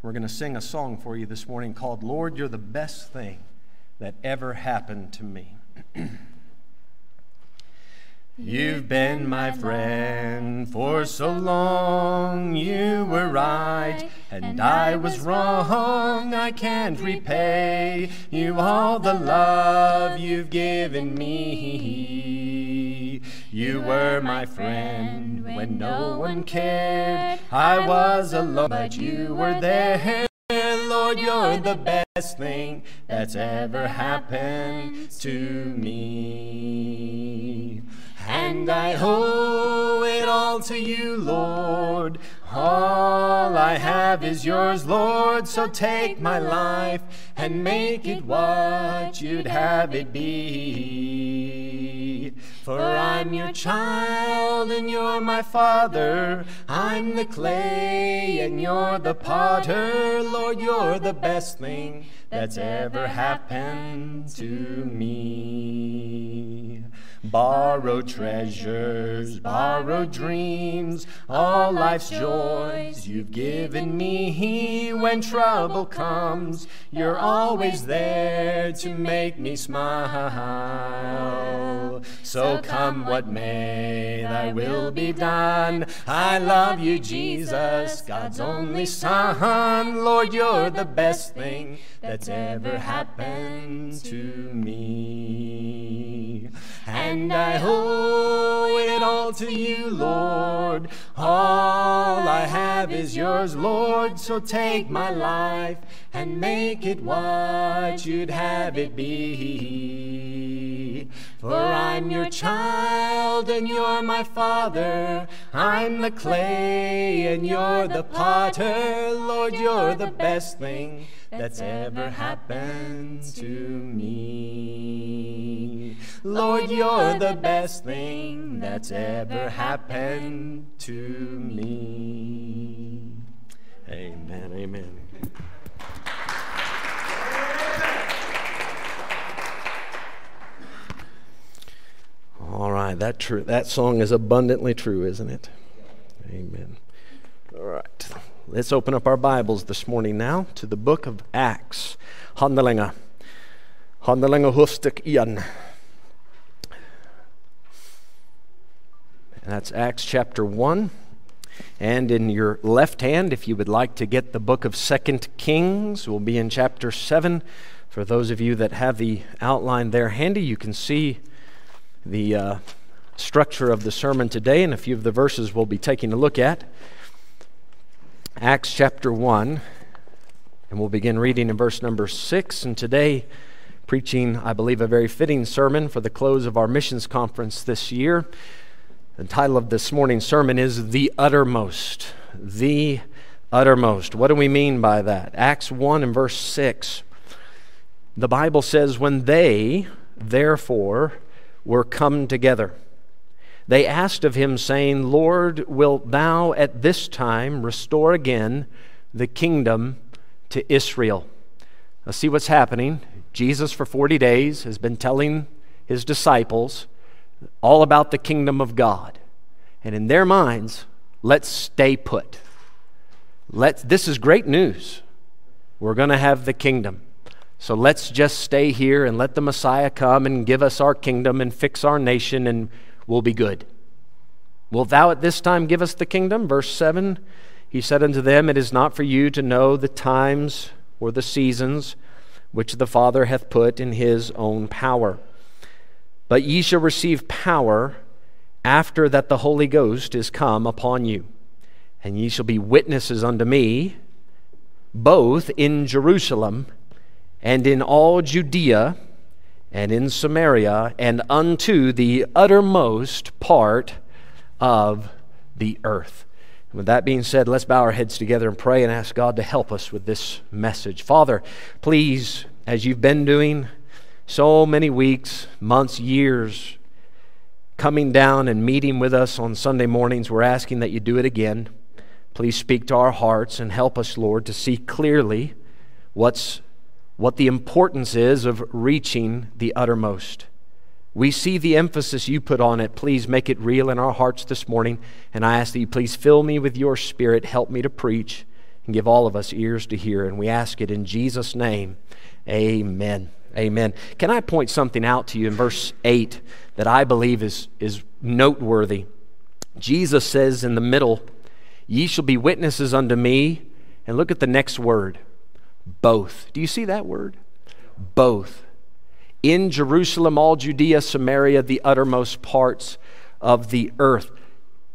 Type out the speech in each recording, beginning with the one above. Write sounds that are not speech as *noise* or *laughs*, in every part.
We're going to sing a song for you this morning called Lord, You're the Best Thing That Ever Happened to Me. *clears throat* You've been my friend for so long. You were right, and I was wrong. I can't repay you all the love you've given me. You were my friend when no one cared. I was alone, but you were there. Lord, you're the best thing that's ever happened to me. And I owe it all to you, Lord. All I have is yours, Lord. So take my life and make it what you'd have it be. For I'm your child and you're my father. I'm the clay and you're the potter. Lord, you're the best thing that's ever happened to me. Borrowed treasures, borrowed dreams, all life's joys you've given me. When trouble comes, you're always there to make me smile. So come what may, thy will be done. I love you, Jesus, God's only Son. Lord, you're the best thing that's ever happened to me. And I owe it all to you, Lord. All I have is yours, Lord. So take my life and make it what you'd have it be. For I'm your child and you're my father. I'm the clay and you're the potter. Lord, you're the best thing that's ever happened to me. Lord, you're the best thing that's ever happened to me. Amen. Amen. All right, that true. That song is abundantly true, isn't it? Amen. All right. Let's open up our Bibles this morning now to the book of Acts. Handelinga. Handelinga hustik ian. And that's Acts chapter 1. And in your left hand, if you would like to get the book of Second Kings, we'll be in chapter 7. For those of you that have the outline there handy, you can see the uh, structure of the sermon today and a few of the verses we'll be taking a look at. Acts chapter 1, and we'll begin reading in verse number 6. And today, preaching, I believe, a very fitting sermon for the close of our missions conference this year. The title of this morning's sermon is The Uttermost. The Uttermost. What do we mean by that? Acts 1 and verse 6. The Bible says, When they, therefore, were come together, they asked of him, saying, Lord, wilt thou at this time restore again the kingdom to Israel? Let's see what's happening. Jesus, for 40 days, has been telling his disciples all about the kingdom of God. And in their minds, let's stay put. Let's, this is great news. We're going to have the kingdom. So let's just stay here and let the Messiah come and give us our kingdom and fix our nation and will be good. Wilt thou at this time give us the kingdom? Verse 7 He said unto them, It is not for you to know the times or the seasons which the Father hath put in his own power. But ye shall receive power after that the Holy Ghost is come upon you. And ye shall be witnesses unto me, both in Jerusalem and in all Judea and in Samaria and unto the uttermost part of the earth. With that being said, let's bow our heads together and pray and ask God to help us with this message. Father, please, as you've been doing so many weeks, months, years, coming down and meeting with us on Sunday mornings, we're asking that you do it again. Please speak to our hearts and help us, Lord, to see clearly what's what the importance is of reaching the uttermost. We see the emphasis you put on it. Please make it real in our hearts this morning. And I ask that you please fill me with your spirit. Help me to preach. and give all of us ears to hear. And we ask it in Jesus' name. Amen. Amen. Can I point something out to you in verse 8 that I believe is, is noteworthy? Jesus says in the middle, Ye shall be witnesses unto me. And look at the next word both. Do you see that word? Both. In Jerusalem, all Judea, Samaria, the uttermost parts of the earth.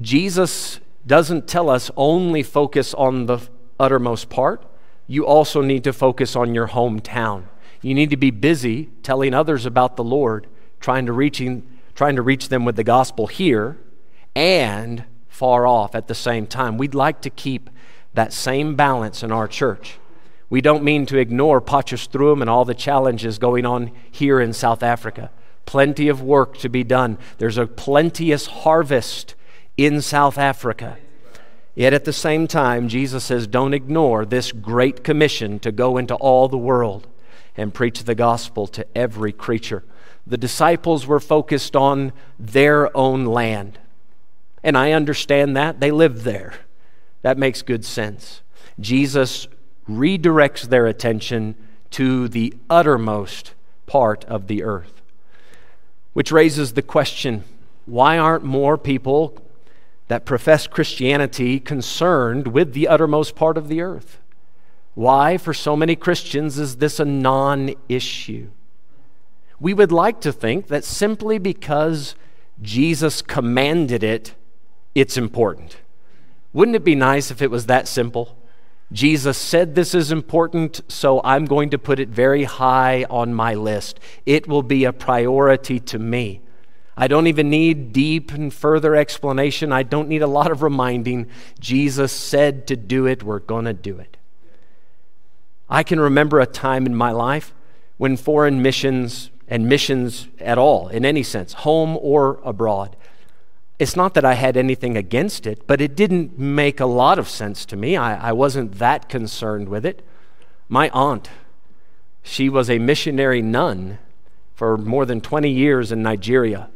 Jesus doesn't tell us only focus on the uttermost part, you also need to focus on your hometown. You need to be busy telling others about the Lord, trying to, reaching, trying to reach them with the gospel here and far off at the same time. We'd like to keep that same balance in our church. We don't mean to ignore Potchefstroom and all the challenges going on here in South Africa. Plenty of work to be done. There's a plenteous harvest in South Africa. Yet at the same time, Jesus says, don't ignore this great commission to go into all the world and preach the gospel to every creature. The disciples were focused on their own land. And I understand that. They lived there. That makes good sense. Jesus redirects their attention to the uttermost part of the earth. Which raises the question why aren't more people that profess Christianity concerned with the uttermost part of the earth? Why, for so many Christians, is this a non issue? We would like to think that simply because Jesus commanded it, it's important. Wouldn't it be nice if it was that simple? Jesus said this is important, so I'm going to put it very high on my list. It will be a priority to me. I don't even need deep and further explanation. I don't need a lot of reminding. Jesus said to do it, we're going to do it. I can remember a time in my life when foreign missions and missions at all, in any sense, home or abroad, it's not that I had anything against it, but it didn't make a lot of sense to me. I, I wasn't that concerned with it. My aunt, she was a missionary nun for more than 20 years in Nigeria.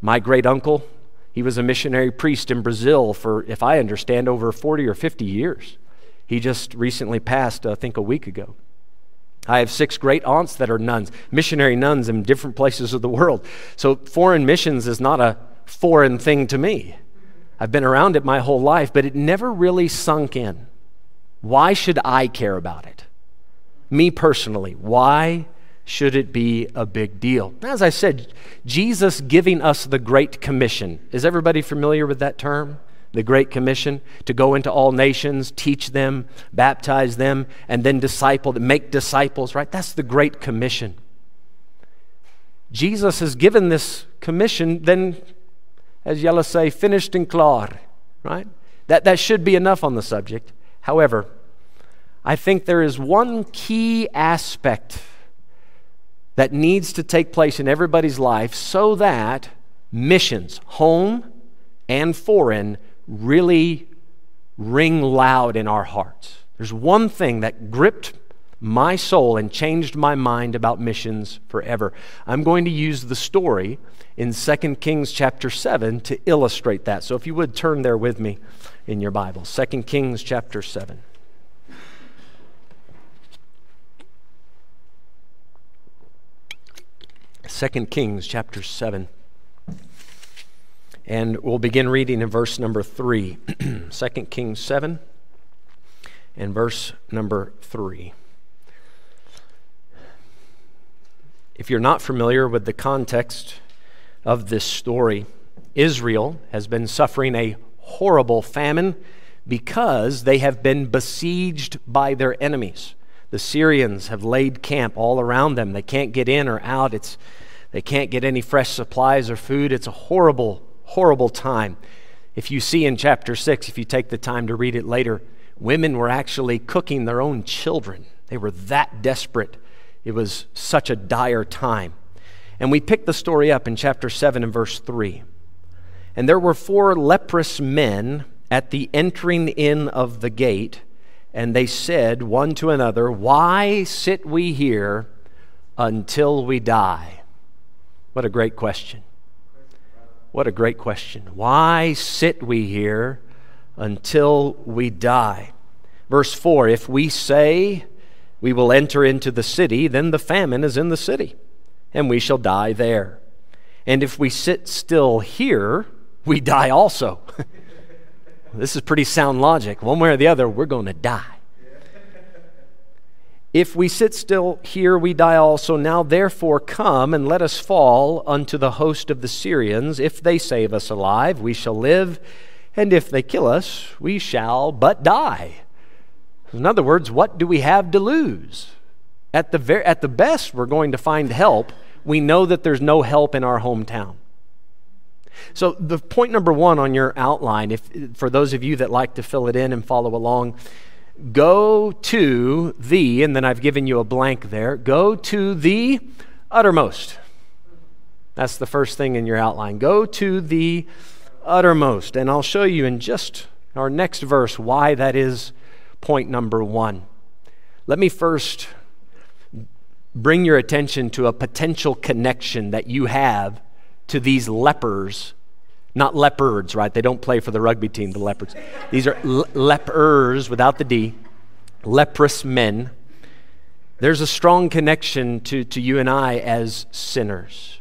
My great uncle, he was a missionary priest in Brazil for, if I understand, over 40 or 50 years. He just recently passed, I think, a week ago. I have six great aunts that are nuns, missionary nuns in different places of the world. So, foreign missions is not a foreign thing to me. I've been around it my whole life, but it never really sunk in. Why should I care about it? Me personally, why should it be a big deal? As I said, Jesus giving us the Great Commission. Is everybody familiar with that term? The Great Commission to go into all nations, teach them, baptize them, and then disciple, make disciples, right? That's the Great Commission. Jesus has given this commission, then as Yella say, finished and klar, right? That, that should be enough on the subject. However, I think there is one key aspect that needs to take place in everybody's life so that missions, home and foreign, really ring loud in our hearts. There's one thing that gripped my soul and changed my mind about missions forever. I'm going to use the story in 2 Kings chapter 7 to illustrate that. So if you would turn there with me in your Bible. 2 Kings chapter 7. Second Kings chapter 7. And we'll begin reading in verse number 3. *clears throat* 2 Kings 7 and verse number 3. If you're not familiar with the context of this story. Israel has been suffering a horrible famine because they have been besieged by their enemies. The Syrians have laid camp all around them. They can't get in or out. It's, they can't get any fresh supplies or food. It's a horrible, horrible time. If you see in chapter 6, if you take the time to read it later, women were actually cooking their own children. They were that desperate. It was such a dire time. And we pick the story up in chapter 7 and verse 3. And there were four leprous men at the entering in of the gate, and they said one to another, Why sit we here until we die? What a great question. What a great question. Why sit we here until we die? Verse 4 If we say we will enter into the city, then the famine is in the city, and we shall die there. And if we sit still here, we die also. *laughs* this is pretty sound logic. One way or the other, we're going to die. If we sit still here, we die also. Now, therefore, come and let us fall unto the host of the Syrians. If they save us alive, we shall live, and if they kill us, we shall but die. In other words, what do we have to lose? At the, ver- at the best, we're going to find help. We know that there's no help in our hometown. So, the point number one on your outline, if, for those of you that like to fill it in and follow along, go to the, and then I've given you a blank there, go to the uttermost. That's the first thing in your outline. Go to the uttermost. And I'll show you in just our next verse why that is point number one. Let me first bring your attention to a potential connection that you have to these lepers. Not leopards, right? They don't play for the rugby team, the leopards. These are le- lepers without the D, leprous men. There's a strong connection to, to you and I as sinners.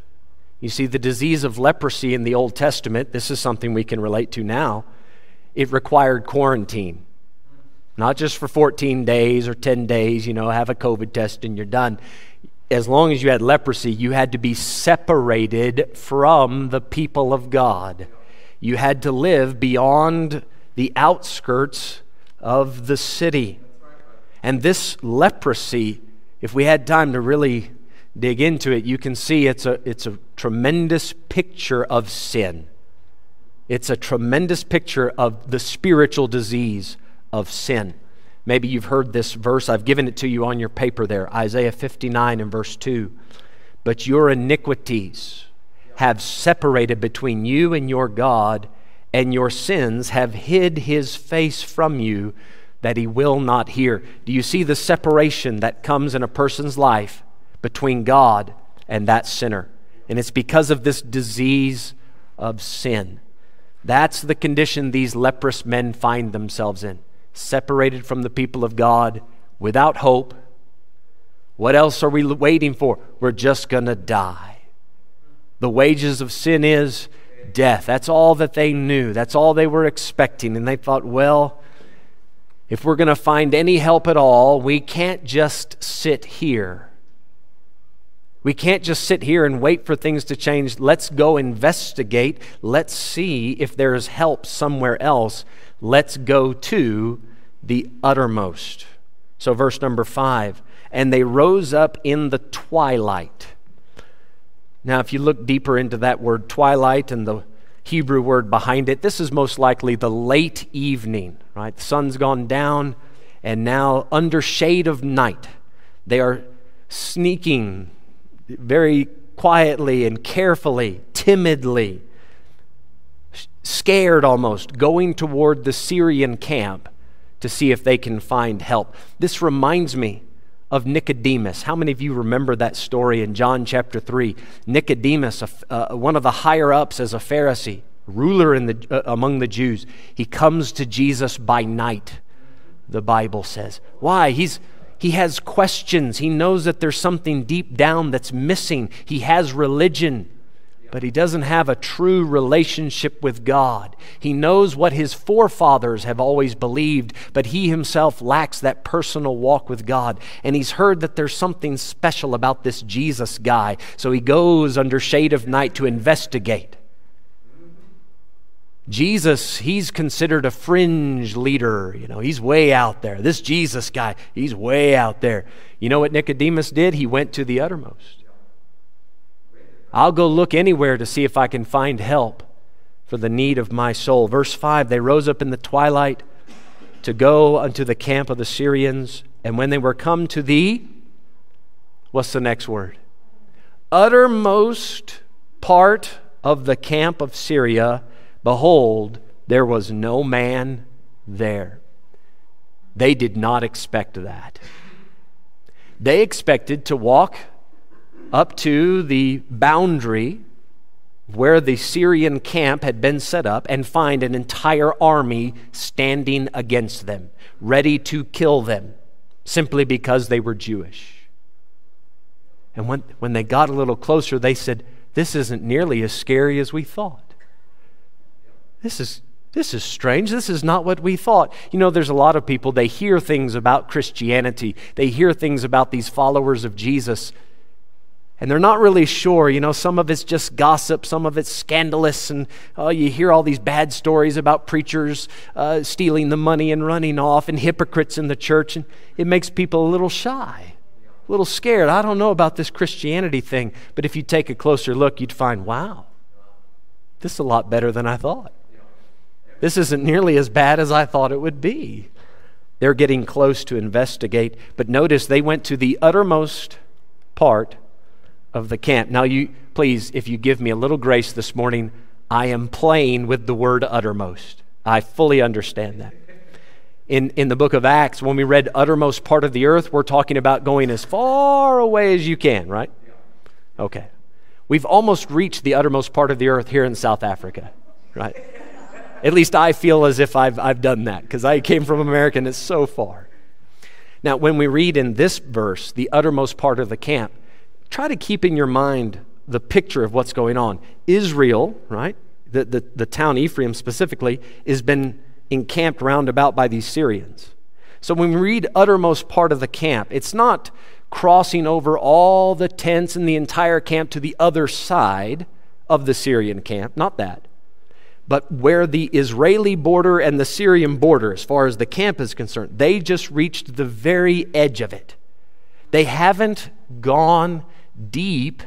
You see, the disease of leprosy in the Old Testament, this is something we can relate to now, it required quarantine. Not just for 14 days or 10 days, you know, have a COVID test and you're done. As long as you had leprosy, you had to be separated from the people of God. You had to live beyond the outskirts of the city. And this leprosy, if we had time to really dig into it, you can see it's a, it's a tremendous picture of sin. It's a tremendous picture of the spiritual disease of sin. Maybe you've heard this verse. I've given it to you on your paper there Isaiah 59 and verse 2. But your iniquities have separated between you and your God, and your sins have hid his face from you that he will not hear. Do you see the separation that comes in a person's life between God and that sinner? And it's because of this disease of sin. That's the condition these leprous men find themselves in separated from the people of God, without hope. What else are we waiting for? We're just going to die. The wages of sin is death. That's all that they knew. That's all they were expecting. And they thought, well, if we're going to find any help at all, we can't just sit here. We can't just sit here and wait for things to change. Let's go investigate. Let's see if there's help somewhere else Let's go to the uttermost. So, verse number five, and they rose up in the twilight. Now, if you look deeper into that word twilight and the Hebrew word behind it, this is most likely the late evening, right? The sun's gone down, and now under shade of night, they are sneaking very quietly and carefully, timidly scared almost, going toward the Syrian camp to see if they can find help. This reminds me of Nicodemus. How many of you remember that story in John chapter 3? Nicodemus, uh, one of the higher ups as a Pharisee, ruler in the, uh, among the Jews, he comes to Jesus by night, the Bible says. Why? He's he has questions. He knows that there's something deep down that's missing. He has religion but he doesn't have a true relationship with God. He knows what his forefathers have always believed, but he himself lacks that personal walk with God. And he's heard that there's something special about this Jesus guy, so he goes under shade of night to investigate. Jesus, he's considered a fringe leader. You know, he's way out there. This Jesus guy, he's way out there. You know what Nicodemus did? He went to the uttermost. I'll go look anywhere to see if I can find help for the need of my soul. Verse 5 They rose up in the twilight to go unto the camp of the Syrians, and when they were come to thee, what's the next word? Uttermost part of the camp of Syria, behold, there was no man there. They did not expect that. They expected to walk up to the boundary where the Syrian camp had been set up and find an entire army standing against them, ready to kill them simply because they were Jewish. And when, when they got a little closer, they said, This isn't nearly as scary as we thought. This is, this is strange. This is not what we thought. You know, there's a lot of people, they hear things about Christianity, they hear things about these followers of Jesus, and they're not really sure. You know, some of it's just gossip, some of it's scandalous, and oh, you hear all these bad stories about preachers uh, stealing the money and running off, and hypocrites in the church, and it makes people a little shy a little scared. I don't know about this Christianity thing. But if you take a closer look, you'd find, wow, this is a lot better than I thought. This isn't nearly as bad as I thought it would be. They're getting close to investigate. But notice they went to the uttermost part of the camp. Now, you please, if you give me a little grace this morning, I am playing with the word uttermost. I fully understand that in, in the book of Acts, when we read uttermost part of the earth, we're talking about going as far away as you can, right? Okay. We've almost reached the uttermost part of the earth here in South Africa, right? At least I feel as if I've, I've done that because I came from America and it's so far. Now, when we read in this verse, the uttermost part of the camp, try to keep in your mind the picture of what's going on. Israel, right? The, the, the town Ephraim specifically, has been encamped round about by these Syrians. So when we read uttermost part of the camp, it's not crossing over all the tents and the entire camp to the other side of the Syrian camp, not that. But where the Israeli border and the Syrian border, as far as the camp is concerned, they just reached the very edge of it. They haven't gone deep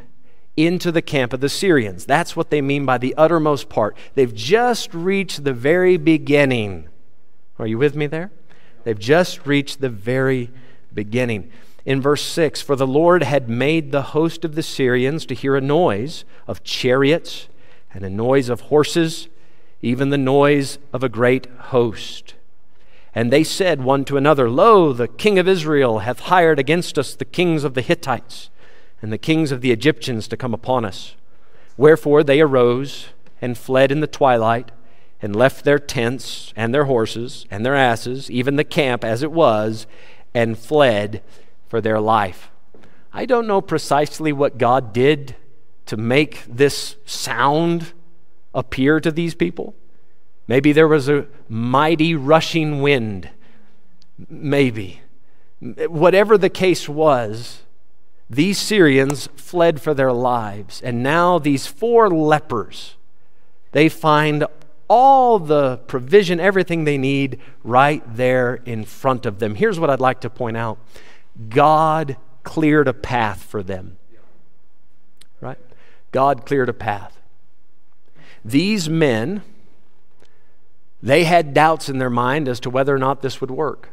into the camp of the Syrians. That's what they mean by the uttermost part. They've just reached the very beginning. Are you with me there? They've just reached the very beginning. In verse 6, for the Lord had made the host of the Syrians to hear a noise of chariots and a noise of horses, even the noise of a great host. And they said one to another, Lo, the king of Israel hath hired against us the kings of the Hittites and the kings of the Egyptians to come upon us. Wherefore they arose and fled in the twilight, and left their tents and their horses and their asses, even the camp as it was, and fled for their life. I don't know precisely what God did to make this sound appear to these people. Maybe there was a mighty rushing wind. Maybe. Whatever the case was, these Syrians fled for their lives, and now these four lepers, they find all the provision, everything they need right there in front of them. Here's what I'd like to point out God cleared a path for them. Right? God cleared a path. These men, they had doubts in their mind as to whether or not this would work.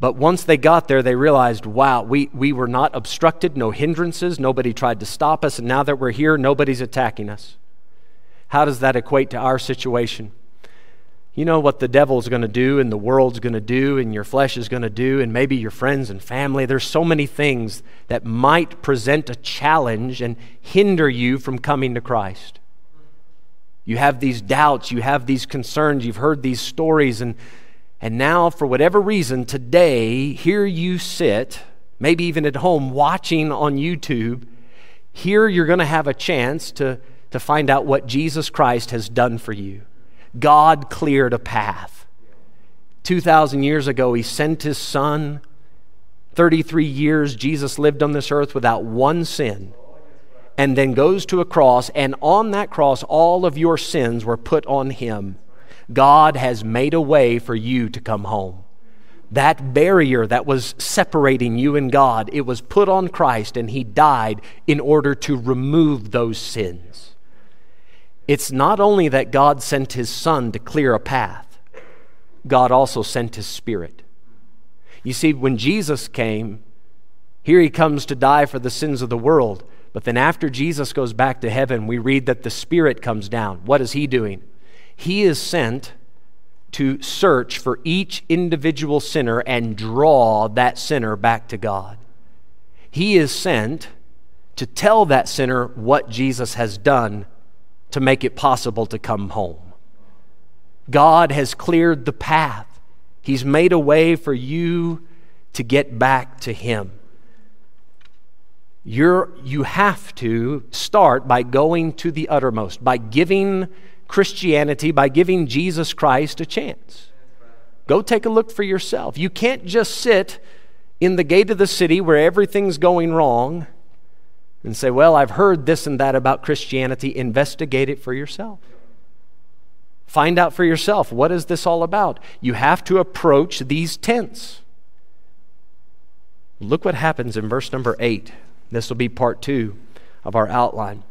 But once they got there, they realized, wow, we, we were not obstructed, no hindrances, nobody tried to stop us, and now that we're here, nobody's attacking us. How does that equate to our situation? You know what the devil's going to do, and the world's going to do, and your flesh is going to do, and maybe your friends and family. There's so many things that might present a challenge and hinder you from coming to Christ. You have these doubts, you have these concerns, you've heard these stories, and and now, for whatever reason, today, here you sit, maybe even at home watching on YouTube. Here you're going to have a chance to, to find out what Jesus Christ has done for you. God cleared a path. 2,000 years ago, He sent His Son. 33 years, Jesus lived on this earth without one sin. And then goes to a cross, and on that cross, all of your sins were put on Him. God has made a way for you to come home. That barrier that was separating you and God, it was put on Christ and He died in order to remove those sins. It's not only that God sent His Son to clear a path, God also sent His Spirit. You see, when Jesus came, here He comes to die for the sins of the world. But then after Jesus goes back to heaven, we read that the Spirit comes down. What is He doing? He is sent to search for each individual sinner and draw that sinner back to God. He is sent to tell that sinner what Jesus has done to make it possible to come home. God has cleared the path. He's made a way for you to get back to Him. You're, you have to start by going to the uttermost, by giving Christianity, by giving Jesus Christ a chance. Go take a look for yourself. You can't just sit in the gate of the city where everything's going wrong and say, Well, I've heard this and that about Christianity. Investigate it for yourself. Find out for yourself what is this all about? You have to approach these tents. Look what happens in verse number 8. This will be part 2 of our outline.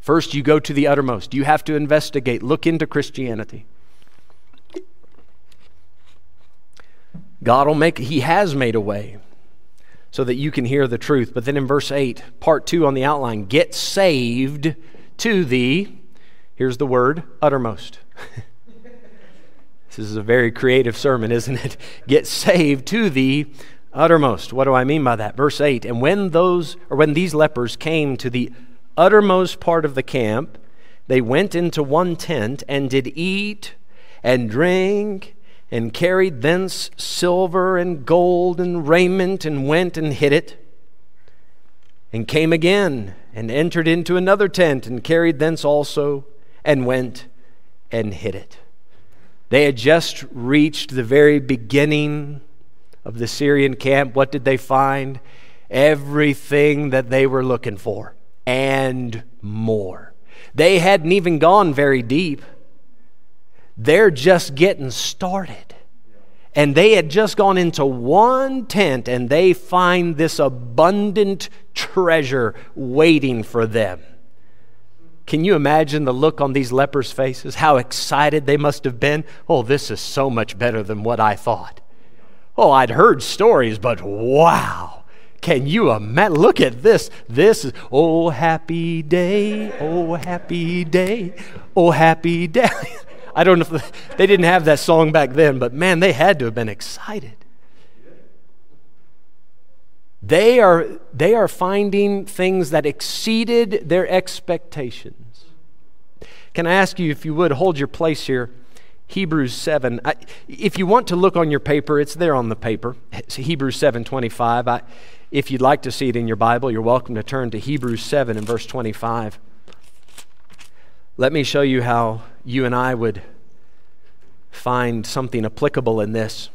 First, you go to the uttermost. You have to investigate, look into Christianity. God will make, He has made a way so that you can hear the truth. But then in verse 8, part 2 on the outline, get saved to the, here's the word, uttermost. *laughs* this is a very creative sermon, isn't it? Get saved to the uttermost. What do I mean by that? Verse 8, and when those, or when these lepers came to the uttermost part of the camp, they went into one tent and did eat and drink and carried thence silver and gold and raiment, and went and hid it, and came again, and entered into another tent, and carried thence also, and went and hid it. They had just reached the very beginning of the Syrian camp. What did they find? Everything that they were looking for, and more. They hadn't even gone very deep. They're just getting started. And they had just gone into one tent and they find this abundant treasure waiting for them. Can you imagine the look on these lepers' faces? How excited they must have been. Oh, this is so much better than what I thought. Oh, I'd heard stories, but wow. Can you imagine? Look at this. This is, oh, happy day, oh, happy day, oh, happy day. *laughs* I don't know if they didn't have that song back then, but man, they had to have been excited. They are, they are finding things that exceeded their expectations. Can I ask you, if you would, hold your place here? Hebrews 7. I, if you want to look on your paper, it's there on the paper. It's Hebrews 7 25. I, if you'd like to see it in your Bible, you're welcome to turn to Hebrews 7 and verse 25. Let me show you how you and I would find something applicable in this.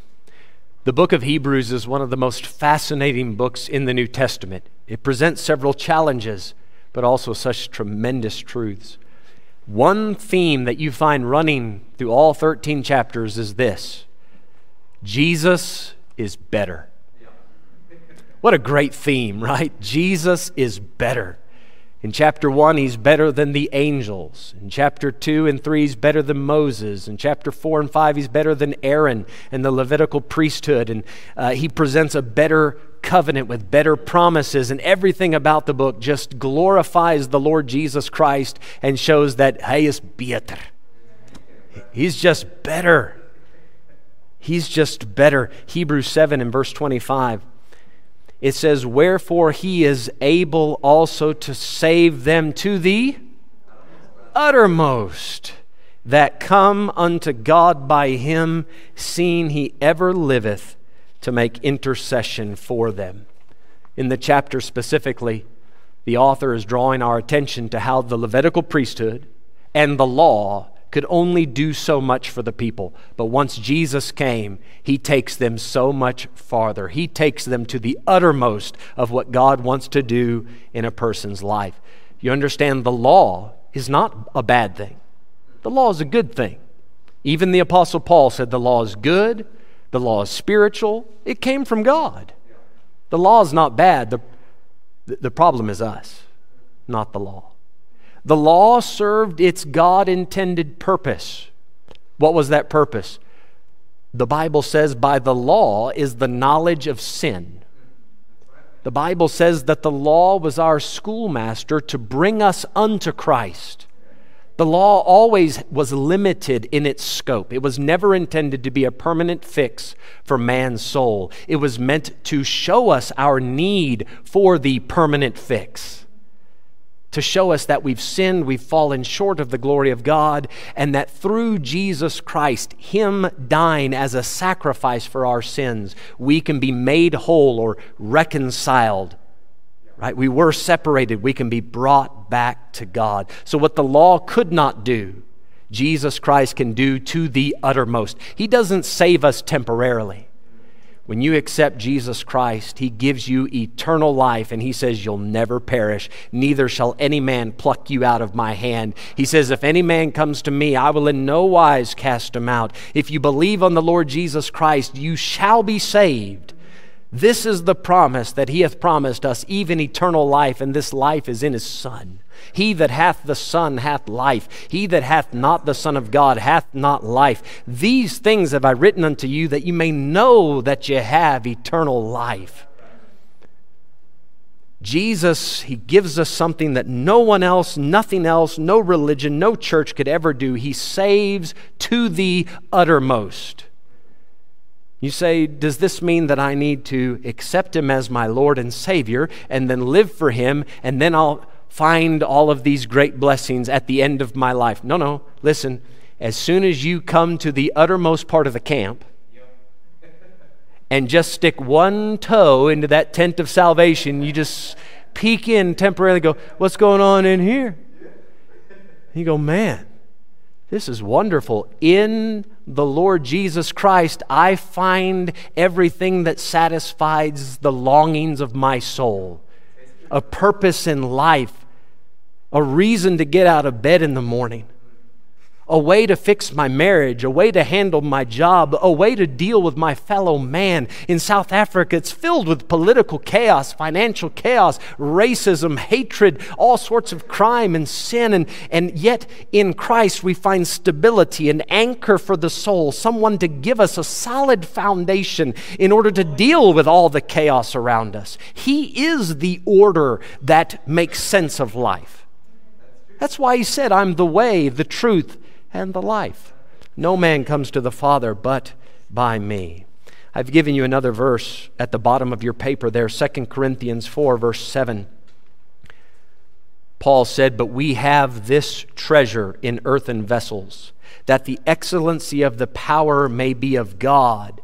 The book of Hebrews is one of the most fascinating books in the New Testament. It presents several challenges, but also such tremendous truths. One theme that you find running through all 13 chapters is this Jesus is better. What a great theme, right? Jesus is better. In chapter 1, he's better than the angels. In chapter 2 and 3, he's better than Moses. In chapter 4 and 5, he's better than Aaron and the Levitical priesthood. And uh, he presents a better covenant with better promises. And everything about the book just glorifies the Lord Jesus Christ and shows that he is better. He's just better. He's just better. Hebrews 7 and verse 25 it says, Wherefore he is able also to save them to the uttermost that come unto God by him, seeing he ever liveth to make intercession for them. In the chapter specifically, the author is drawing our attention to how the Levitical priesthood and the law could only do so much for the people. But once Jesus came, he takes them so much farther. He takes them to the uttermost of what God wants to do in a person's life. You understand the law is not a bad thing, the law is a good thing. Even the Apostle Paul said the law is good, the law is spiritual, it came from God. The law is not bad. The, the problem is us, not the law. The law served its God intended purpose. What was that purpose? The Bible says by the law is the knowledge of sin. The Bible says that the law was our schoolmaster to bring us unto Christ. The law always was limited in its scope. It was never intended to be a permanent fix for man's soul. It was meant to show us our need for the permanent fix to show us that we've sinned, we've fallen short of the glory of God, and that through Jesus Christ, Him dying as a sacrifice for our sins, we can be made whole or reconciled. Right? We were separated, we can be brought back to God. So, what the law could not do, Jesus Christ can do to the uttermost. He doesn't save us temporarily. When you accept Jesus Christ, He gives you eternal life, and He says, You'll never perish, neither shall any man pluck you out of my hand. He says, If any man comes to me, I will in no wise cast him out. If you believe on the Lord Jesus Christ, you shall be saved. This is the promise that He hath promised us, even eternal life, and this life is in His Son. He that hath the Son hath life. He that hath not the Son of God hath not life. These things have I written unto you that you may know that ye have eternal life. Jesus, He gives us something that no one else, nothing else, no religion, no church could ever do. He saves to the uttermost. You say, does this mean that I need to accept Him as my Lord and Savior and then live for Him and then I'll find all of these great blessings at the end of my life. No, no. Listen, as soon as you come to the uttermost part of the camp and just stick one toe into that tent of salvation, you just peek in temporarily go, What's going on in here? You go, Man, this is wonderful. In the Lord Jesus Christ, I find everything that satisfies the longings of my soul. A purpose in life, a reason to get out of bed in the morning a way to fix my marriage, a way to handle my job, a way to deal with my fellow man. In South Africa, it's filled with political chaos, financial chaos, racism, hatred, all sorts of crime and sin. And, and yet, in Christ, we find stability, an anchor for the soul, someone to give us a solid foundation in order to deal with all the chaos around us. He is the order that makes sense of life. That's why he said, I'm the way, the truth, and the life. No man comes to the Father but by me. I've given you another verse at the bottom of your paper there, 2 Corinthians 4, verse 7. Paul said, But we have this treasure in earthen vessels, that the excellency of the power may be of God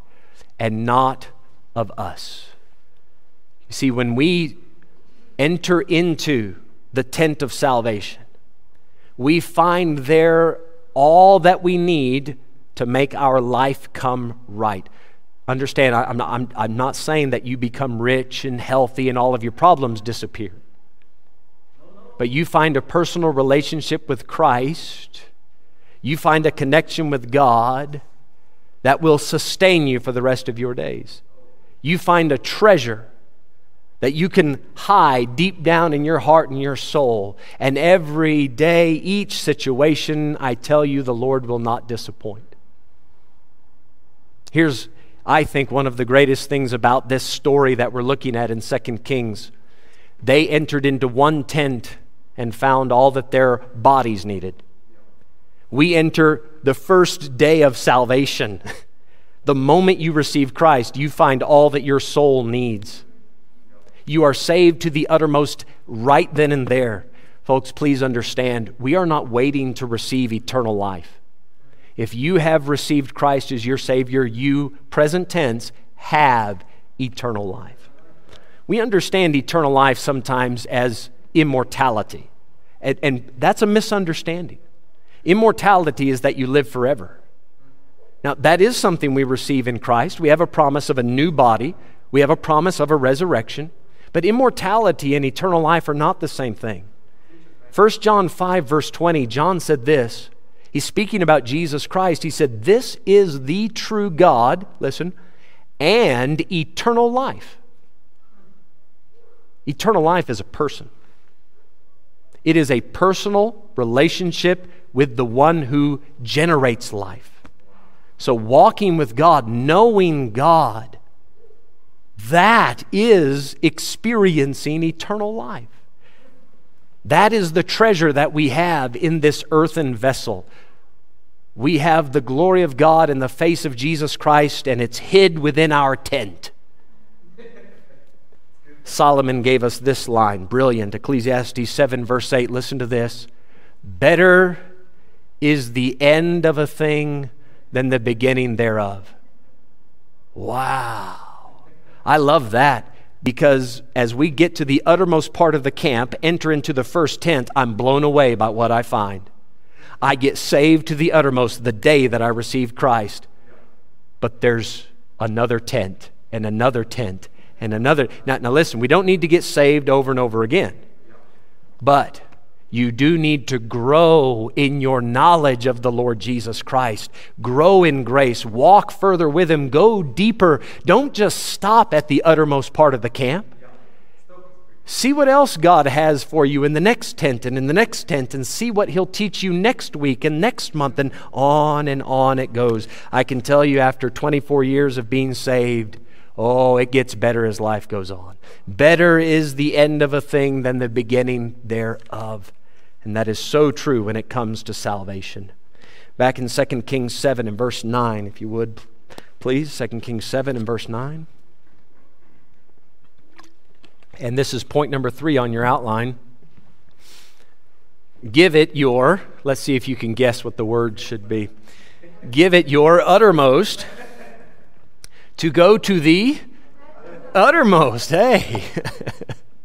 and not of us. You see, when we enter into the tent of salvation, we find there all that we need to make our life come right. Understand, I, am not, I'm, I'm not saying that you become rich and healthy and all of your problems disappear. But you find a personal relationship with Christ, you find a connection with God that will sustain you for the rest of your days. You find a treasure that you can hide deep down in your heart and your soul. And every day, each situation, I tell you, the Lord will not disappoint. Here's, I think, one of the greatest things about this story that we're looking at in 2 Kings. They entered into one tent and found all that their bodies needed. We enter the first day of salvation. *laughs* the moment you receive Christ, you find all that your soul needs. You are saved to the uttermost right then and there. Folks, please understand, we are not waiting to receive eternal life. If you have received Christ as your Savior, you, present tense, have eternal life. We understand eternal life sometimes as immortality, and, and that's a misunderstanding. Immortality is that you live forever. Now, that is something we receive in Christ. We have a promise of a new body, we have a promise of a resurrection. But immortality and eternal life are not the same thing. 1 John 5, verse 20, John said this. He's speaking about Jesus Christ. He said, This is the true God, listen, and eternal life. Eternal life is a person, it is a personal relationship with the one who generates life. So, walking with God, knowing God, that is experiencing eternal life. That is the treasure that we have in this earthen vessel. We have the glory of God in the face of Jesus Christ, and it's hid within our tent. Solomon gave us this line, brilliant. Ecclesiastes 7, verse 8. Listen to this. Better is the end of a thing than the beginning thereof. Wow. I love that because as we get to the uttermost part of the camp, enter into the first tent, I'm blown away by what I find. I get saved to the uttermost the day that I received Christ. But there's another tent and another tent and another. Now, now listen, we don't need to get saved over and over again. But you do need to grow in your knowledge of the Lord Jesus Christ. Grow in grace. Walk further with Him. Go deeper. Don't just stop at the uttermost part of the camp. See what else God has for you in the next tent and in the next tent, and see what He'll teach you next week and next month, and on and on it goes. I can tell you after 24 years of being saved, oh, it gets better as life goes on. Better is the end of a thing than the beginning thereof. And that is so true when it comes to salvation. Back in 2 Kings 7 and verse 9, if you would, please. 2 Kings 7 and verse 9. And this is point number three on your outline. Give it your, let's see if you can guess what the word should be. Give it your uttermost to go to the uttermost. Hey.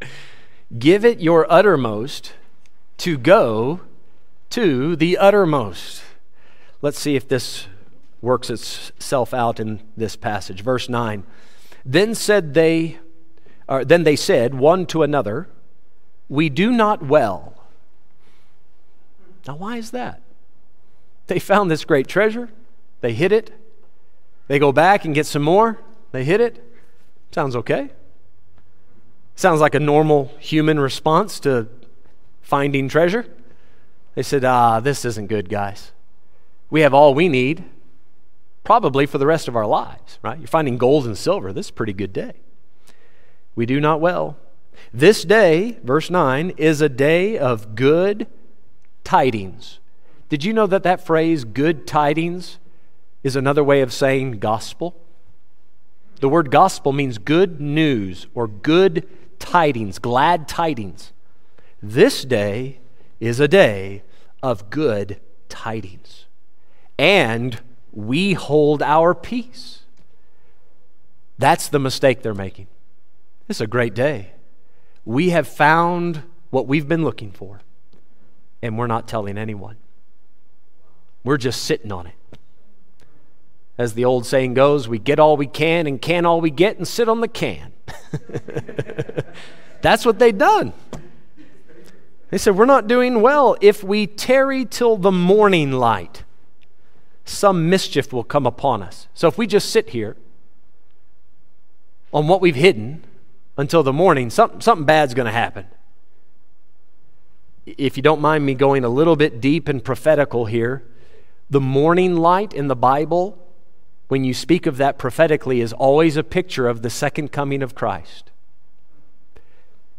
*laughs* Give it your uttermost to go to the uttermost. Let's see if this works itself out in this passage. Verse 9. Then said they, or then they said one to another, We do not well. Now, why is that? They found this great treasure, they hid it, they go back and get some more, they hid it. Sounds okay. Sounds like a normal human response to finding treasure. They said, Ah, this isn't good, guys. We have all we need, probably for the rest of our lives, right? You're finding gold and silver. This is a pretty good day. We do not well. This day, verse 9, is a day of good tidings. Did you know that that phrase, good tidings, is another way of saying gospel? The word gospel means good news or good tidings, glad tidings. This day is a day of good tidings. And we hold our peace. That's the mistake they're making. It's a great day. We have found what we've been looking for, and we're not telling anyone. We're just sitting on it. As the old saying goes, we get all we can and can all we get and sit on the can. *laughs* That's what they've done. They said, We're not doing well. If we tarry till the morning light, some mischief will come upon us. So if we just sit here on what we've hidden until the morning, something, something bad's going to happen. If you don't mind me going a little bit deep and prophetical here, the morning light in the Bible, when you speak of that prophetically, is always a picture of the second coming of Christ.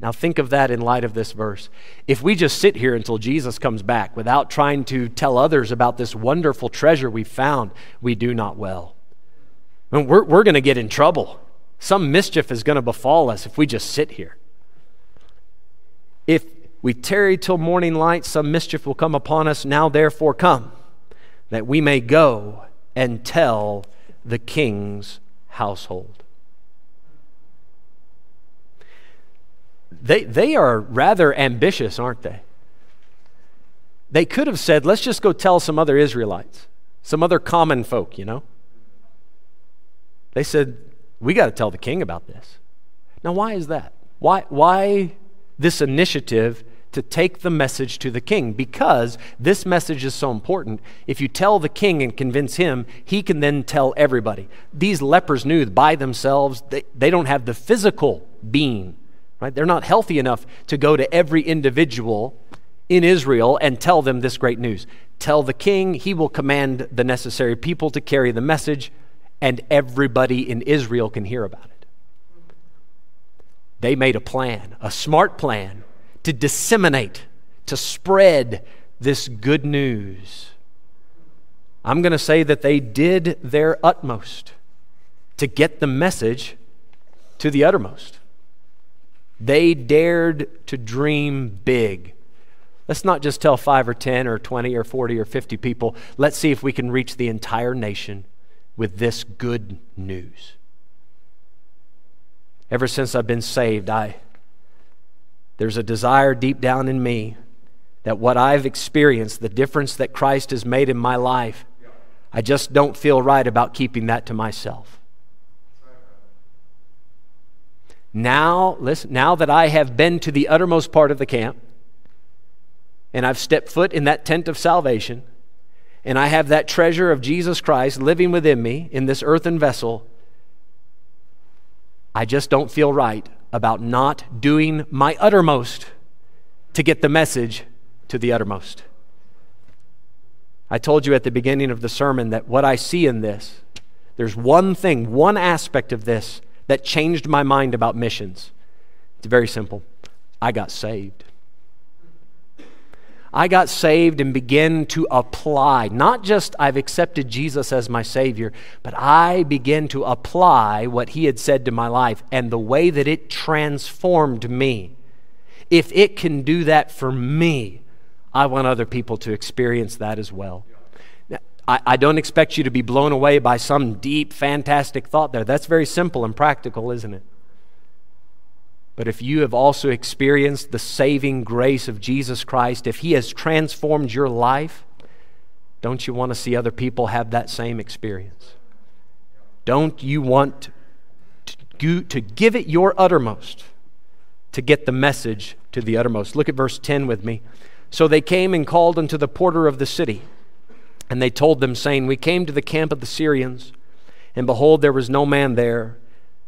Now, think of that in light of this verse. If we just sit here until Jesus comes back without trying to tell others about this wonderful treasure we found, we do not well. we're, we're going to get in trouble. Some mischief is going to befall us if we just sit here. If we tarry till morning light, some mischief will come upon us. Now, therefore, come, that we may go and tell the king's household. They, they are rather ambitious, aren't they? They could have said, let's just go tell some other Israelites, some other common folk, you know? They said, we got to tell the king about this. Now, why is that? Why, why this initiative to take the message to the king? Because this message is so important. If you tell the king and convince him, he can then tell everybody. These lepers knew by themselves, they, they don't have the physical being Right? They're not healthy enough to go to every individual in Israel and tell them this great news. Tell the king, he will command the necessary people to carry the message, and everybody in Israel can hear about it. They made a plan, a smart plan, to disseminate, to spread this good news. I'm going to say that they did their utmost to get the message to the uttermost. They dared to dream big. Let's not just tell five or 10 or 20 or 40 or 50 people. Let's see if we can reach the entire nation with this good news. Ever since I've been saved, I, there's a desire deep down in me that what I've experienced, the difference that Christ has made in my life, I just don't feel right about keeping that to myself. Now, listen, now that I have been to the uttermost part of the camp, and I've stepped foot in that tent of salvation, and I have that treasure of Jesus Christ living within me in this earthen vessel, I just don't feel right about not doing my uttermost to get the message to the uttermost. I told you at the beginning of the sermon that what I see in this, there's one thing, one aspect of this that changed my mind about missions. It's very simple. I got saved. I got saved and began to apply, not just I've accepted Jesus as my Savior, but I began to apply what He had said to my life and the way that it transformed me. If it can do that for me, I want other people to experience that as well. I, I don't expect you to be blown away by some deep, fantastic thought there. That's very simple and practical, isn't it? But if you have also experienced the saving grace of Jesus Christ, if He has transformed your life, don't you want to see other people have that same experience? Don't you want to, to give it your uttermost to get the message to the uttermost? Look at verse 10 with me. So they came and called unto the porter of the city, and they told them, saying, We came to the camp of the Syrians, and behold, there was no man there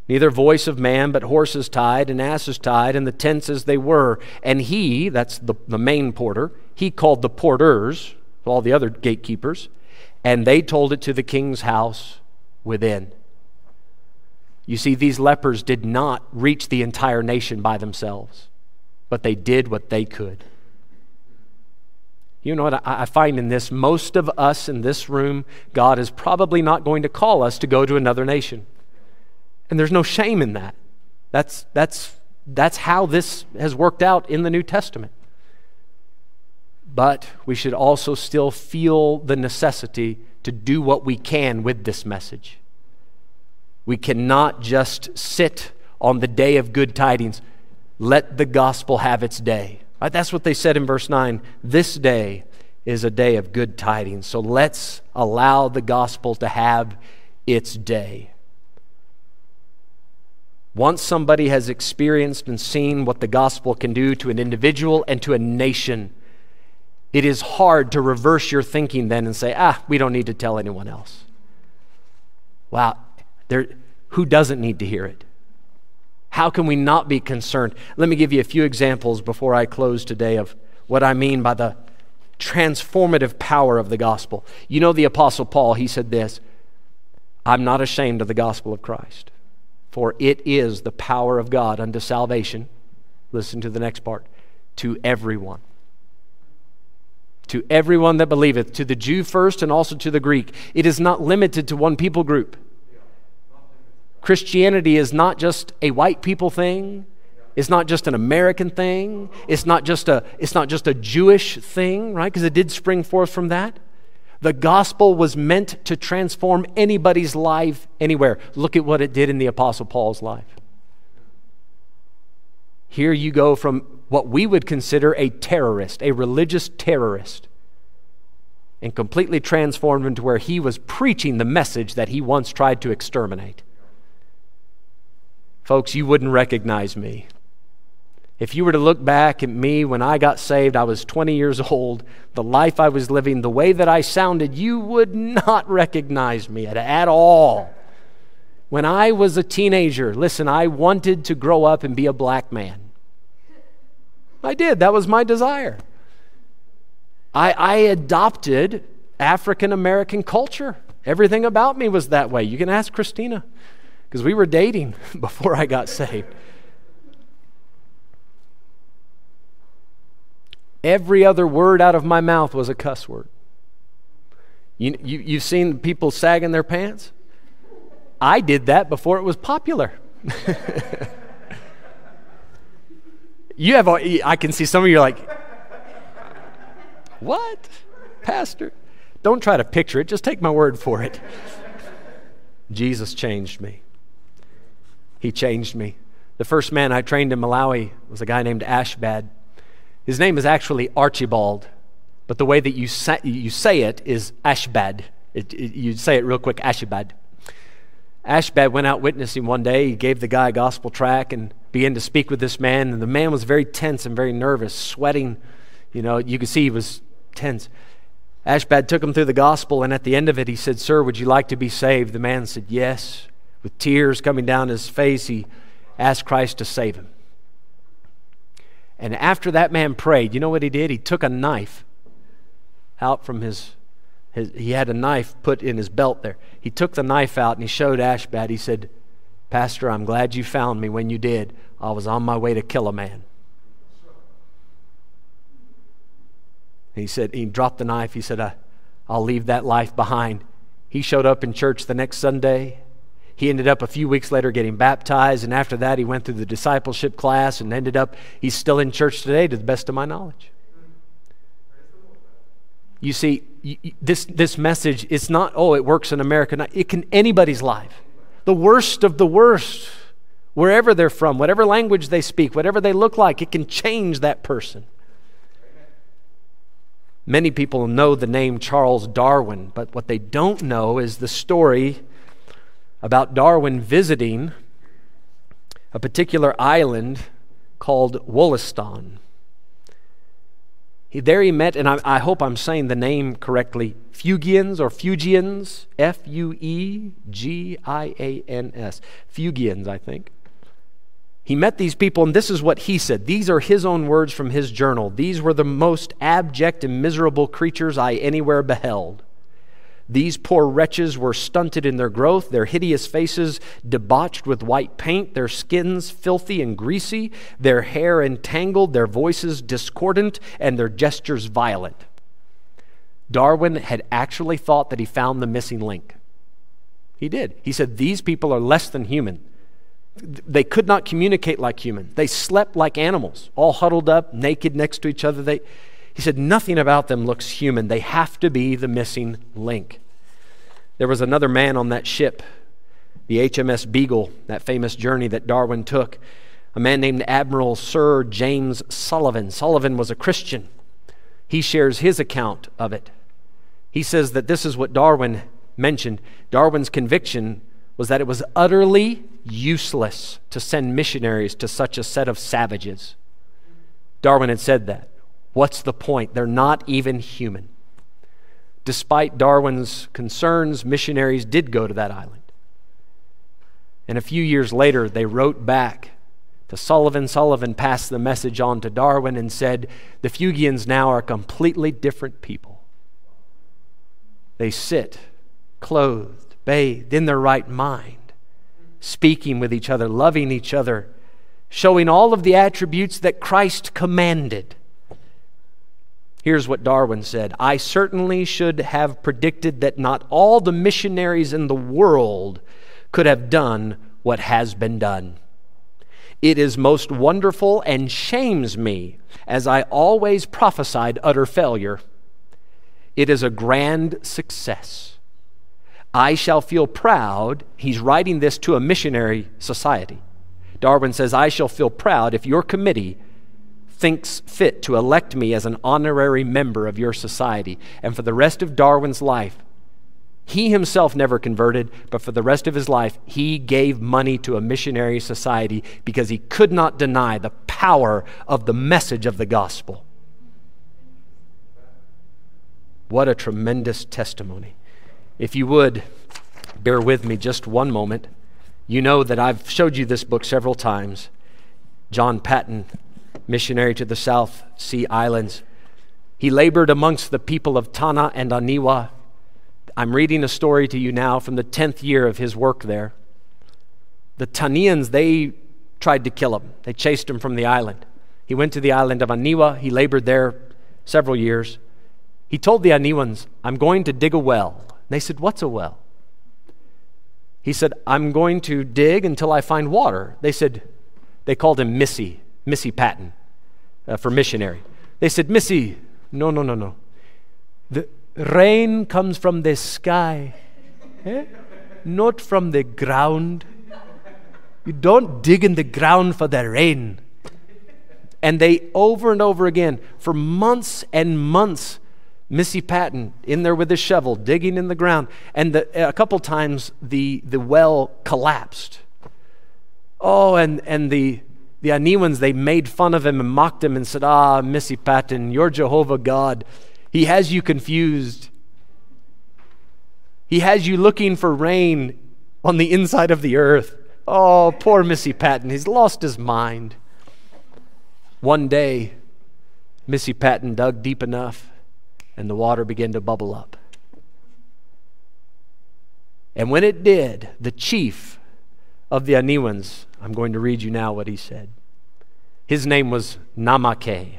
neither voice of man, but horses tied and asses tied, and the tents as they were. And he, that's the, the main porter, he called the porters, all the other gatekeepers, and they told it to the king's house within. You see, these lepers did not reach the entire nation by themselves, but they did what they could. You know what I, find in this? Most of us in this room, God is probably not going to call us to go to another nation. And there's no shame in that. That's, that's, that's how this has worked out in the New Testament. But we should also still feel the necessity to do what we can with this message. We cannot just sit on the day of good tidings. Let the gospel have its day. Right? That's what they said in verse 9. This day is a day of good tidings. So let's allow the gospel to have its day. Once somebody has experienced and seen what the gospel can do to an individual and to a nation, it is hard to reverse your thinking then and say, ah, we don't need to tell anyone else. Wow, there, who doesn't need to hear it? How can we not be concerned? Let me give you a few examples before I close today of what I mean by the transformative power of the gospel. You know, the Apostle Paul, he said this I'm not ashamed of the gospel of Christ for it is the power of God unto salvation. Listen to the next part to everyone. To everyone that believeth, to the Jew first and also to the Greek. It is not limited to one people group. Christianity is not just a white people thing. It's not just an American thing. It's not just a, it's not just a Jewish thing, right? Because it did spring forth from that. The gospel was meant to transform anybody's life anywhere. Look at what it did in the Apostle Paul's life. Here you go from what we would consider a terrorist, a religious terrorist, and completely transformed into where he was preaching the message that he once tried to exterminate. Folks, you wouldn't recognize me. If you were to look back at me when I got saved, I was 20 years *laughs* old, the life I was living, the way that I sounded, you would not recognize me at, at all. When I was a teenager, listen, I wanted to grow up and be a black man. I did. That was my desire. I, I adopted African American culture. Everything about me was that way. You can ask Christina because we were dating *laughs* before I got saved. Every other word out of my mouth was a cuss word. You, you, you've seen people sagging their pants? I did that before it was popular. *laughs* You have, I can see some of you like, what? Pastor? Don't try to picture it, just take my word for it. *laughs* Jesus changed me. He changed me. The first man I trained in Malawi was a guy named Ashbad. His name is actually Archibald, but the way that you say, you say it is Ashbad. It, it, you say it real quick, Ashbad. Ashbad went out witnessing one day. He gave the guy a gospel track and began to speak with this man. And the man was very tense and very nervous, sweating. You know, you could see he was tense. Ashbad took him through the gospel, and at the end of it, he said, Sir, would you like to be saved? The man said, Yes. With tears coming down his face, he asked Christ to save him. And after that man prayed, you know what he did? He took a knife out from his, his, he had a knife put in his belt there. He took the knife out and he showed Ashbad. He said, Pastor, I'm glad you found me when you did. I was on my way to kill a man. He said, he dropped the knife. He said, I'll leave that life behind. He showed up in church the next Sunday. He ended up a few weeks later getting baptized, and after that, he went through the discipleship class and ended up, he's still in church today, to the best of my knowledge. You see, this, this message, it's not, oh, it works in America. It can anybody's life. The worst of the worst, wherever they're from, whatever language they speak, whatever they look like, it can change that person. Many people know the name Charles Darwin, but what they don't know is the story about Darwin visiting a particular island called Wollaston. He, there he met, and I, I, hope I'm saying the name correctly, Fugians or Fugians, F U E G I A N S. Fugians, I think. He met these people, and this is what he said. These are his own words from his journal. These were the most abject and miserable creatures I anywhere beheld. These poor wretches were stunted in their growth, their hideous faces debauched with white paint, their skins filthy and greasy, their hair entangled, their voices discordant, and their gestures violent. Darwin had actually thought that he found the missing link. He did. He said, These people are less than human. They could not communicate like human. They slept like animals, all huddled up, naked next to each other. They, he said, Nothing about them looks human. They have to be the missing link. There was another man on that ship, the HMS Beagle, that famous journey that Darwin took, a man named Admiral Sir James Sullivan. Sullivan was a Christian. He shares his account of it. He says that this is what Darwin mentioned. Darwin's conviction was that it was utterly useless to send missionaries to such a set of savages. Darwin had said that. What's the point? They're not even human. Despite Darwin's concerns, missionaries did go to that island. And a few years later, they wrote back to Sullivan. Sullivan passed the message on to Darwin and said, The Fuegians now are completely different people. They sit clothed, bathed, in their right mind, speaking with each other, loving each other, showing all of the attributes that Christ commanded. Here's what Darwin said I certainly should have predicted that not all the missionaries in the world could have done what has been done. It is most wonderful and shames me, as I always prophesied utter failure. It is a grand success. I shall feel proud. He's writing this to a missionary society. Darwin says, I shall feel proud if your committee thinks fit to elect me as an honorary member of your society. And for the rest of Darwin's life, he himself never converted, but for the rest of his life, he gave money to a missionary society because he could not deny the power of the message of the gospel. What a tremendous testimony. If you would, bear with me just one moment. You know that I've showed you this book several times. John Paton missionary to the South Sea Islands. He labored amongst the people of Tanna and Aniwa. I'm reading a story to you now from the 10th year of his work there. The Tanians, they tried to kill him. They chased him from the island. He went to the island of Aniwa. He labored there several years. He told the Aniwans, I'm going to dig a well. They said, What's a well? He said, I'm going to dig until I find water. They said, They called him Missy. Missy Paton, uh, for missionary. They said, Missy, no, no, no, no. The rain comes from the sky, eh? not from the ground. You don't dig in the ground for the rain. And they, over and over again, for months and months, Missy Paton in there with a shovel, digging in the ground. And the, a couple times the, the well collapsed. Oh, and, and the, the Aniwans, they made fun of him and mocked him and said, Ah, Missy Paton, you're Jehovah God. He has you confused. He has you looking for rain on the inside of the earth. Oh, poor Missy Paton. He's lost his mind. One day, Missy Paton dug deep enough and the water began to bubble up. And when it did, the chief of the Aniwans, I'm going to read you now what he said. His name was Namake.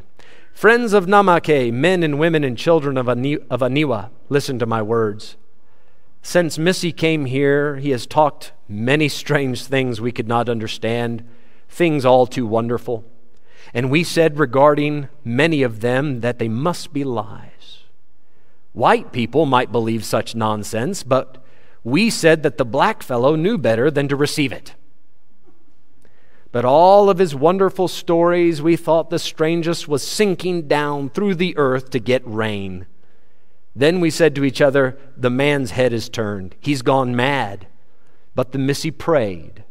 Friends of Namake, men and women and children of, Ani- of Aniwa, listen to my words. Since Missy came here, he has talked many strange things we could not understand, things all too wonderful. And we said regarding many of them that they must be lies. White people might believe such nonsense, but we said that the black fellow knew better than to receive it. But all of his wonderful stories, we thought the strangest was sinking down through the earth to get rain. Then we said to each other, The man's head is turned. He's gone mad. But the Missy prayed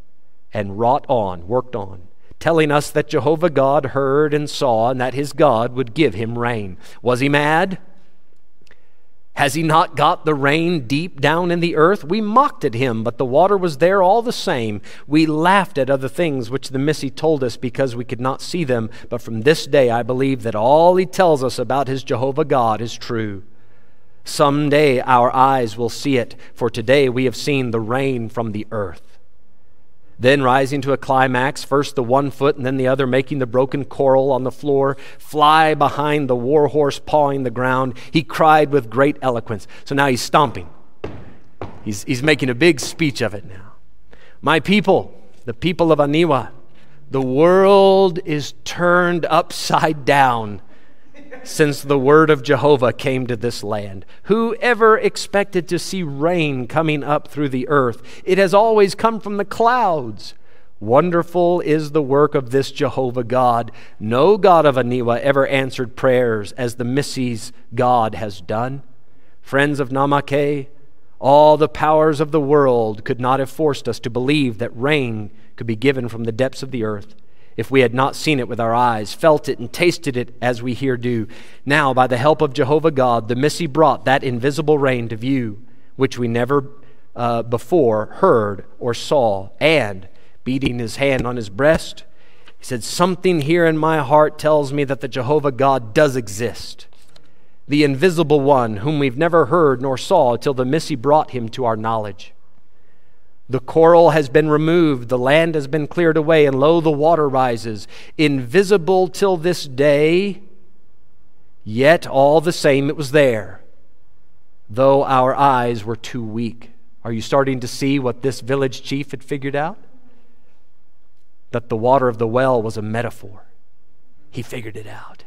and wrought on, worked on telling us that Jehovah God heard and saw and that his God would give him rain. Was he mad? Has he not got the rain deep down in the earth? We mocked at him, but the water was there all the same. We laughed at other things which the Missy told us because we could not see them. But from this day, I believe that all he tells us about his Jehovah God is true. Some day our eyes will see it, for today we have seen the rain from the earth. Then, rising to a climax, first the one foot and then the other, making the broken coral on the floor fly behind the war horse pawing the ground, he cried with great eloquence. So now he's stomping. He's, he's making a big speech of it now. My people, the people of Aniwa, the world is turned upside down since the word of Jehovah came to this land. Who ever expected to see rain coming up through the earth? It has always come from the clouds. Wonderful is the work of this Jehovah God. No God of Aniwa ever answered prayers as the Missy's God has done. Friends of Namake, all the powers of the world could not have forced us to believe that rain could be given from the depths of the earth if we had not seen it with our eyes, felt it, and tasted it as we here do. Now, by the help of Jehovah God, the Missy brought that invisible rain to view, which we never uh, before heard or saw. And, beating his hand on his breast, he said, Something here in my heart tells me that the Jehovah God does exist. The invisible one, whom we've never heard nor saw till the Missy brought him to our knowledge. The coral has been removed, the land has been cleared away, and lo, the water rises, invisible till this day, yet all the same it was there, though our eyes were too weak. Are you starting to see what this village chief had figured out? That the water of the well was a metaphor. He figured it out.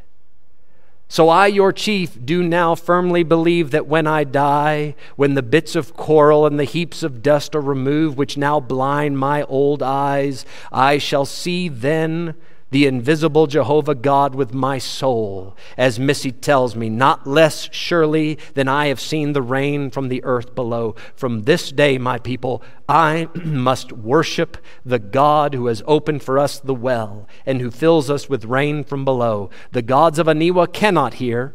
So I, your chief, do now firmly believe that when I die, when the bits of coral and the heaps of dust are removed, which now blind my old eyes, I shall see then the invisible Jehovah God with my soul, as Missy tells me, not less surely than I have seen the rain from the earth below. From this day, my people, I *clears throat* must worship the God who has opened for us the well and who fills us with rain from below. The gods of Aniwa cannot hear,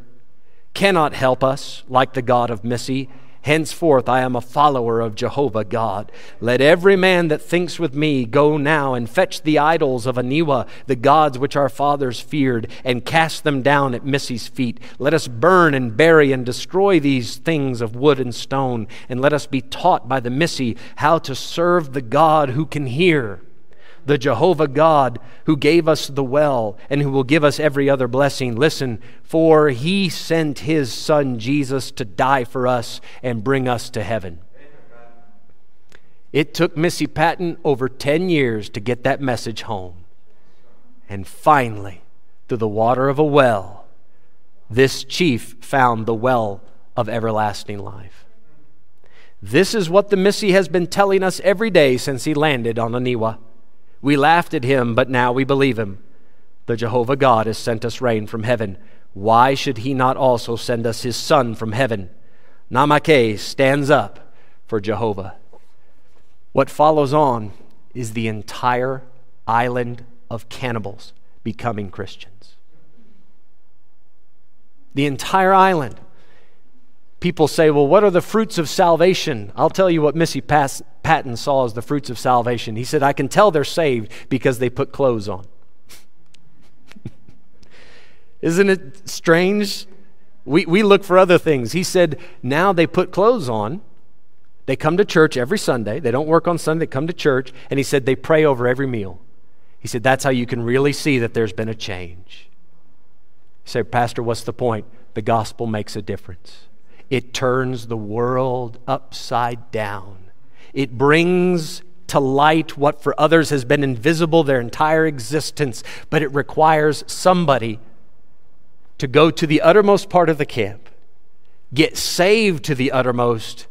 cannot help us like the God of Missy. Henceforth I am a follower of Jehovah God. Let every man that thinks with me go now and fetch the idols of Aniwa, the gods which our fathers feared, and cast them down at Missy's feet. Let us burn and bury and destroy these things of wood and stone, and let us be taught by the Missy how to serve the God who can hear the Jehovah God who gave us the well and who will give us every other blessing. Listen, for he sent his son Jesus to die for us and bring us to heaven. It took Missy Paton over 10 years to get that message home. And finally, through the water of a well, this chief found the well of everlasting life. This is what the Missy has been telling us every day since he landed on Aniwa. We laughed at him, but now we believe him. The Jehovah God has sent us rain from heaven. Why should he not also send us his son from heaven? Namake stands up for Jehovah. What follows on is the entire island of cannibals becoming Christians. The entire island. People say, well, what are the fruits of salvation? I'll tell you what Missy Paton saw as the fruits of salvation. He said, I can tell they're saved because they put clothes on. *laughs* Isn't it strange? We, we look for other things. He said, now they put clothes on. They come to church every Sunday. They don't work on Sunday, they come to church. And he said, they pray over every meal. He said, that's how you can really see that there's been a change. He said, Pastor, what's the point? The gospel makes a difference. It turns the world upside down. It brings to light what for others has been invisible their entire existence, but it requires somebody to go to the uttermost part of the camp, get saved to the uttermost,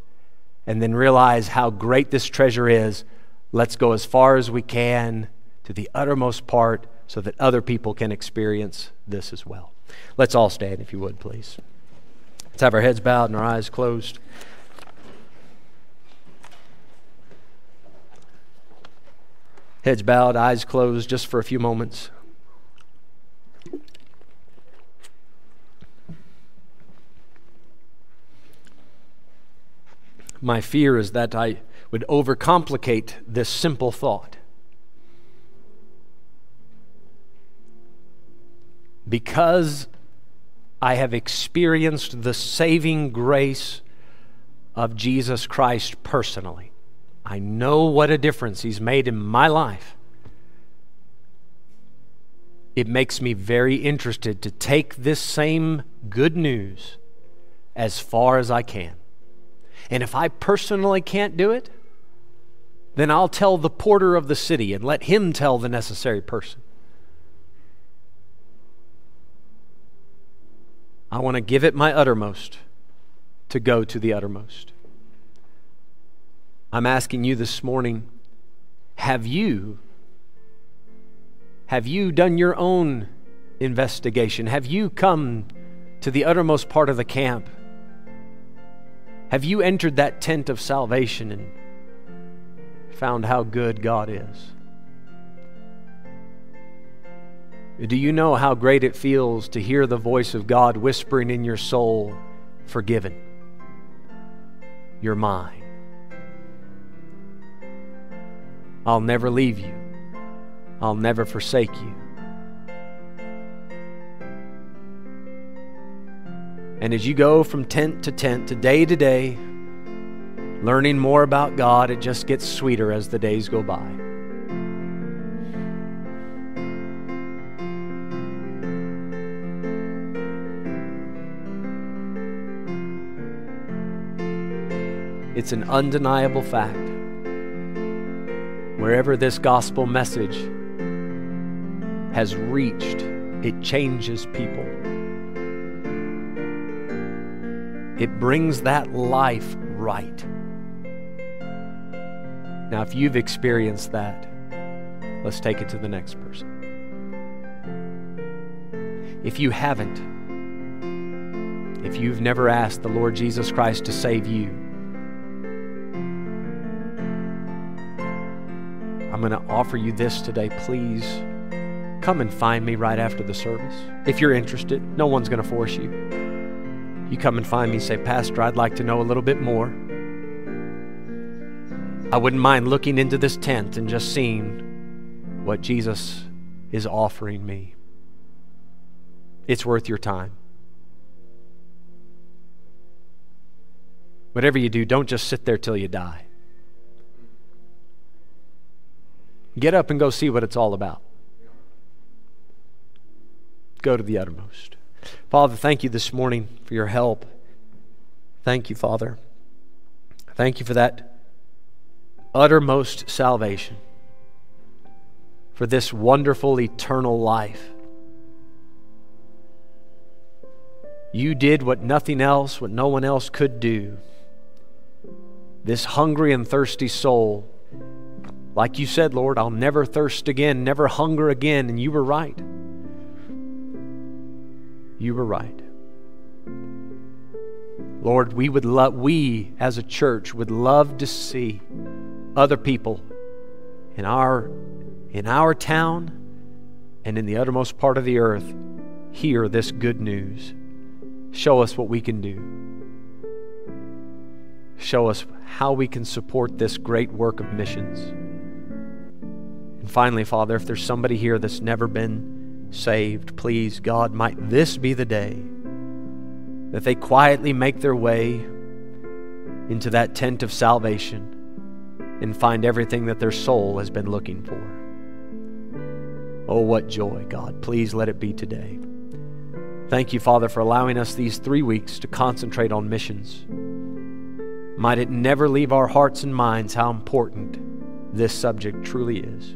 and then realize how great this treasure is. Let's go as far as we can to the uttermost part so that other people can experience this as well. Let's all stand, if you would, please. Let's have our heads bowed and our eyes closed. Heads bowed, eyes closed, just for a few moments. My fear is that I would overcomplicate this simple thought. Because I have experienced the saving grace of Jesus Christ personally. I know what a difference He's made in my life. It makes me very interested to take this same good news as far as I can. And if I personally can't do it, then I'll tell the porter of the city and let him tell the necessary person. I want to give it my uttermost to go to the uttermost. I'm asking you this morning have you have you done your own investigation? Have you come to the uttermost part of the camp? Have you entered that tent of salvation and found how good God is? Do you know how great it feels to hear the voice of God whispering in your soul, Forgiven? You're mine. I'll never leave you. I'll never forsake you. And as you go from tent to tent, to day to day, learning more about God, it just gets sweeter as the days go by. It's an undeniable fact. Wherever this gospel message has reached, it changes people. It brings that life right. Now, if you've experienced that, let's take it to the next person. If you haven't, if you've never asked the Lord Jesus Christ to save you, I'm going to offer you this today. Please come and find me right after the service. If you're interested, no one's going to force you. You come and find me say, Pastor, I'd like to know a little bit more. I wouldn't mind looking into this tent and just seeing what Jesus is offering me. It's worth your time. Whatever you do, don't just sit there till you die. Get up and go see what it's all about. Go to the uttermost. Father, thank you this morning for your help. Thank you, Father. Thank you for that uttermost salvation, for this wonderful eternal life You did what nothing else, what no one else could do. This hungry and thirsty soul, like you said, Lord, I'll never thirst again, never hunger again. And you were right. You were right. Lord, we would love, we as a church would love to see other people in our, in our town and in the uttermost part of the earth hear this good news. Show us what we can do. Show us how we can support this great work of missions. And finally, Father, if there's somebody here that's never been saved, please, God, might this be the day that they quietly make their way into that tent of salvation and find everything that their soul has been looking for. Oh, what joy, God. Please let it be today. Thank you, Father, for allowing us these three weeks to concentrate on missions. Might it never leave our hearts and minds how important this subject truly is.